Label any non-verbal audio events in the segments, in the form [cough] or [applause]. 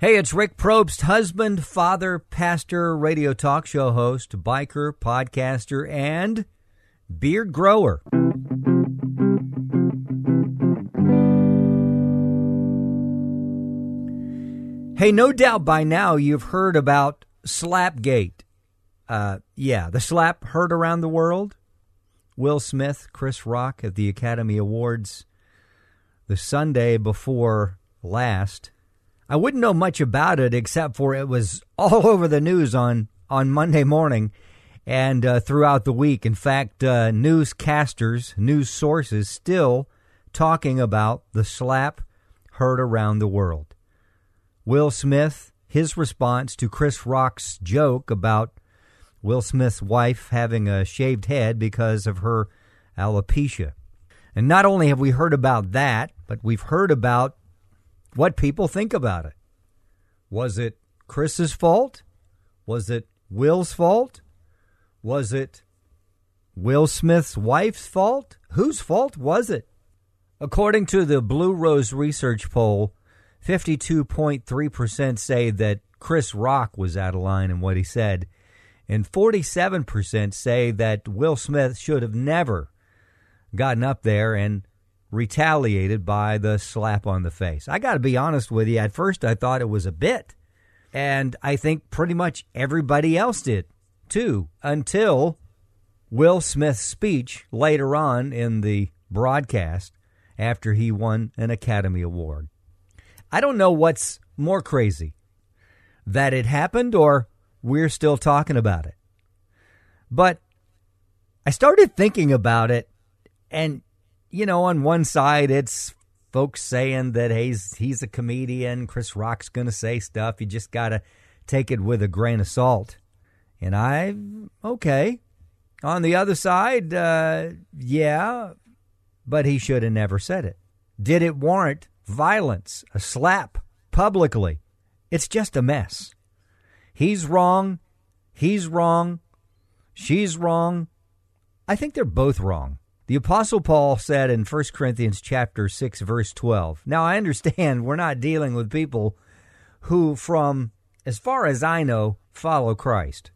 Hey, it's Rick Probst, husband, father, pastor, radio talk show host, biker, podcaster, and beard grower. Hey, no doubt by now you've heard about Slapgate. Uh, yeah, the slap heard around the world. Will Smith, Chris Rock at the Academy Awards the Sunday before last. I wouldn't know much about it except for it was [laughs] all over the news on, on Monday morning and uh, throughout the week. In fact, uh, newscasters, news sources still talking about the slap heard around the world. Will Smith, his response to Chris Rock's joke about Will Smith's wife having a shaved head because of her alopecia. And not only have we heard about that, but we've heard about what people think about it. Was it Chris's fault? Was it Will's fault? Was it Will Smith's wife's fault? Whose fault was it? According to the Blue Rose Research poll, 52.3% say that Chris Rock was out of line in what he said, and 47% say that Will Smith should have never gotten up there and retaliated by the slap on the face. I got to be honest with you, at first I thought it was a bit, and I think pretty much everybody else did too, until Will Smith's speech later on in the broadcast after he won an Academy Award. I don't know what's more crazy that it happened or we're still talking about it. But I started thinking about it, and, you know, on one side, it's folks saying that he's, he's a comedian, Chris Rock's going to say stuff. You just got to take it with a grain of salt. And I, okay. On the other side, uh, yeah, but he should have never said it. Did it warrant violence, a slap publicly. It's just a mess. He's wrong. He's wrong. She's wrong. I think they're both wrong. The apostle Paul said in 1 Corinthians chapter 6 verse 12. Now I understand we're not dealing with people who from as far as I know follow Christ.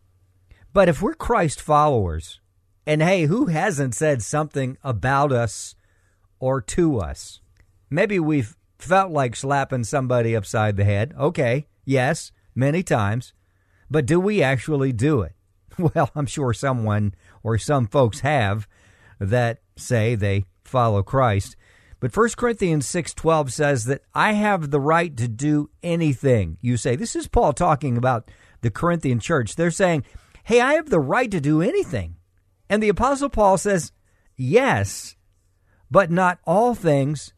But if we're Christ followers, and hey, who hasn't said something about us or to us? Maybe we've felt like slapping somebody upside the head. Okay, yes, many times. But do we actually do it? [laughs] Well, I'm sure someone or some folks have that say they follow Christ. But 1 Corinthians 6:12 says that I have the right to do anything. You say this is Paul talking about the Corinthian church. They're saying, "Hey, I have the right to do anything." And the apostle Paul says, "Yes, but not all things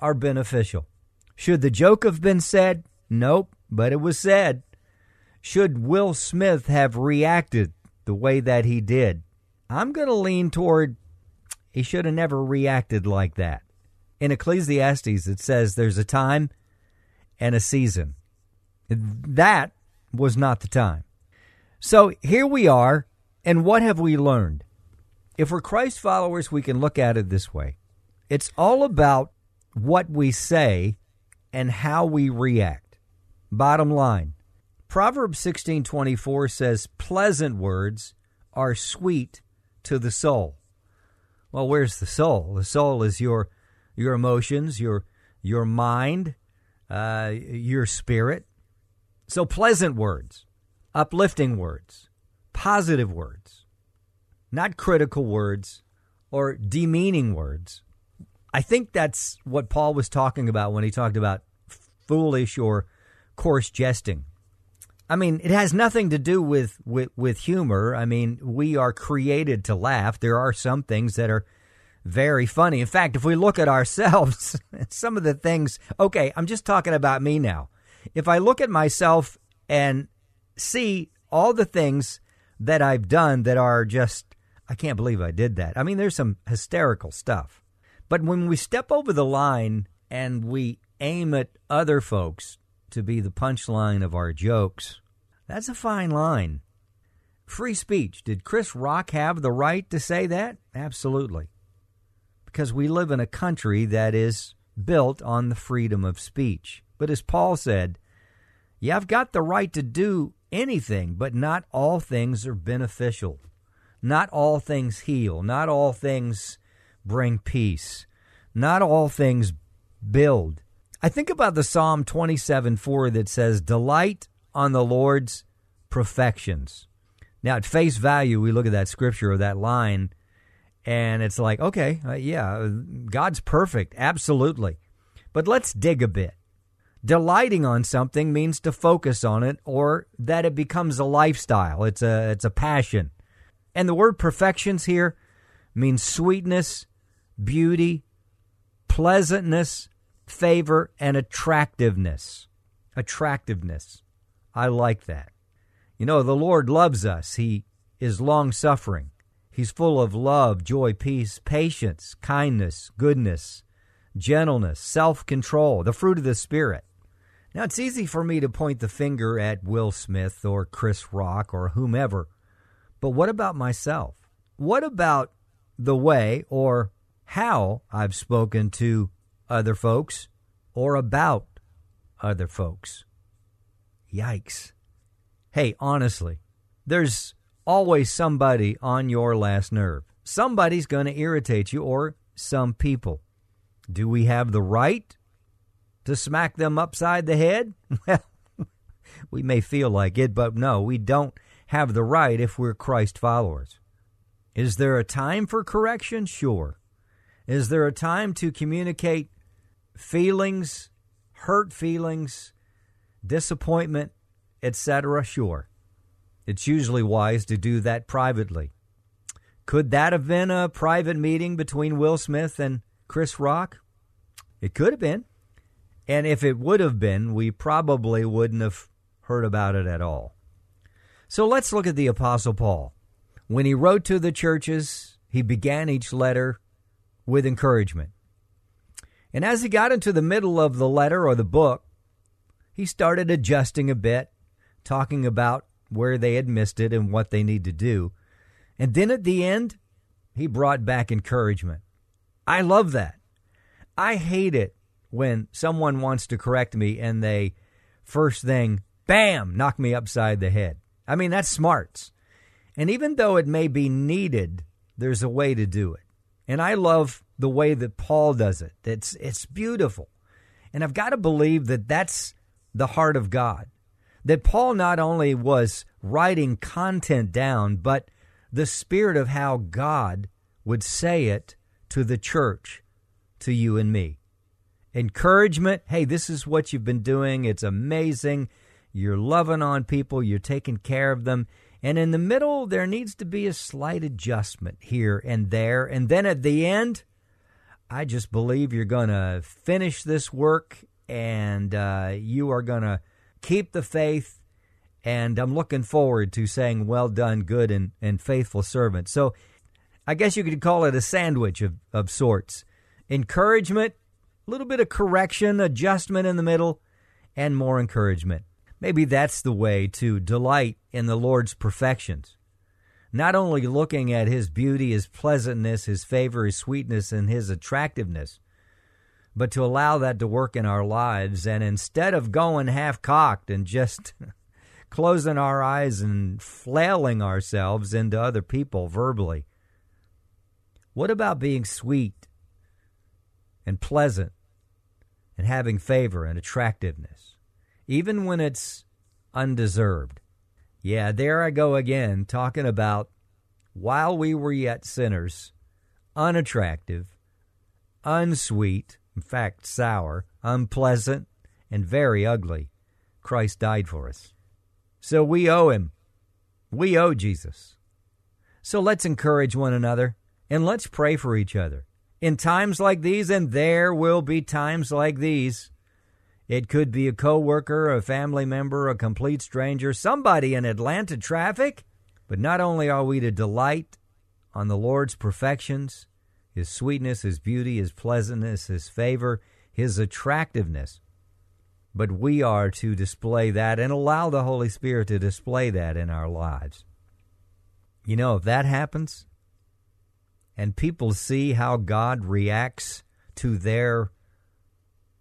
are beneficial. Should the joke have been said? Nope, but it was said. Should Will Smith have reacted the way that he did? I'm going to lean toward he should have never reacted like that. In Ecclesiastes, it says there's a time and a season. That was not the time. So here we are, and what have we learned? If we're Christ followers, we can look at it this way it's all about what we say and how we react. Bottom line, Proverbs 16:24 says pleasant words are sweet to the soul. Well, where's the soul? The soul is your your emotions, your your mind, uh, your spirit. So pleasant words, uplifting words, positive words, not critical words or demeaning words. I think that's what Paul was talking about when he talked about foolish or coarse jesting. I mean, it has nothing to do with, with, with humor. I mean, we are created to laugh. There are some things that are very funny. In fact, if we look at ourselves, [laughs] some of the things, okay, I'm just talking about me now. if I look at myself and see all the things that I've done that are just, I can't believe I did that. I mean, there's some hysterical stuff. But when we step over the line and we aim at other folks to be the punchline of our jokes, that's a fine line. Free speech. Did Chris Rock have the right to say that? Absolutely. Because we live in a country that is built on the freedom of speech. But as Paul said, yeah, I've got the right to do anything, but not all things are beneficial. Not all things heal. Not all things bring peace. Not all things build. I think about the Psalm 27 4 that says, Delight on the Lord's perfections. Now, at face value, we look at that scripture or that line, and it's like, okay, uh, yeah, God's perfect, absolutely. But let's dig a bit. Delighting on something means to focus on it or that it becomes a lifestyle. It's a it's a passion. And the word perfections here means sweetness, beauty, pleasantness, favor, and attractiveness. Attractiveness. I like that. You know, the Lord loves us. He is long suffering. He's full of love, joy, peace, patience, kindness, goodness, gentleness, self control, the fruit of the Spirit. Now, it's easy for me to point the finger at Will Smith or Chris Rock or whomever, but what about myself? What about the way or how I've spoken to other folks or about other folks? Yikes. Hey, honestly, there's always somebody on your last nerve. Somebody's going to irritate you or some people. Do we have the right to smack them upside the head? [laughs] Well, we may feel like it, but no, we don't have the right if we're Christ followers. Is there a time for correction? Sure. Is there a time to communicate feelings, hurt feelings, disappointment, etc.? Sure. It's usually wise to do that privately. Could that have been a private meeting between Will Smith and Chris Rock? It could have been. And if it would have been, we probably wouldn't have heard about it at all. So let's look at the Apostle Paul. When he wrote to the churches, he began each letter with encouragement. And as he got into the middle of the letter or the book, he started adjusting a bit, talking about where they had missed it and what they need to do. And then at the end, he brought back encouragement. I love that. I hate it when someone wants to correct me and they first thing, bam, knock me upside the head. I mean, that's smarts. And even though it may be needed, there's a way to do it. And I love the way that Paul does it. It's it's beautiful. And I've got to believe that that's the heart of God. That Paul not only was writing content down, but the spirit of how God would say it to the church, to you and me encouragement. Hey, this is what you've been doing. It's amazing. You're loving on people, you're taking care of them. And in the middle, there needs to be a slight adjustment here and there. And then at the end, I just believe you're going to finish this work and uh, you are going to keep the faith. And I'm looking forward to saying, Well done, good and, and faithful servant. So I guess you could call it a sandwich of, of sorts encouragement a little bit of correction, adjustment in the middle, and more encouragement. Maybe that's the way to delight in the Lord's perfections. Not only looking at His beauty, His pleasantness, His favor, His sweetness, and His attractiveness, but to allow that to work in our lives. And instead of going half cocked and just [laughs] closing our eyes and flailing ourselves into other people verbally, what about being sweet and pleasant and having favor and attractiveness, even when it's undeserved. Yeah, there I go again, talking about while we were yet sinners, unattractive, unsweet, in fact, sour, unpleasant, and very ugly, Christ died for us. So we owe him. We owe Jesus. So let's encourage one another and let's pray for each other in times like these, and there will be times like these, It could be a coworker, a family member, a complete stranger, somebody in Atlanta traffic. But not only are we to delight on the Lord's perfections, his sweetness, his beauty, his pleasantness, his favor, his attractiveness, but we are to display that and allow the Holy Spirit to display that in our lives. You know, if that happens and people see how God reacts to their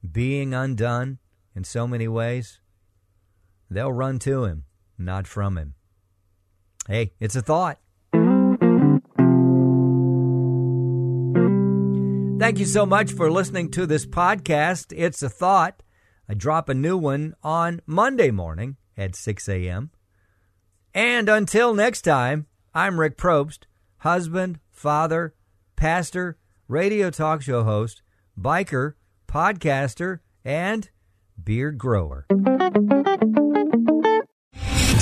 being undone in so many ways, they'll run to Him, not from Him. Hey, it's a thought. Thank you so much for listening to this podcast. It's a thought. I drop a new one on Monday morning at 6 a.m. And until next time, I'm Rick Probst, husband, father, pastor, radio talk show host, biker, podcaster, and beard grower.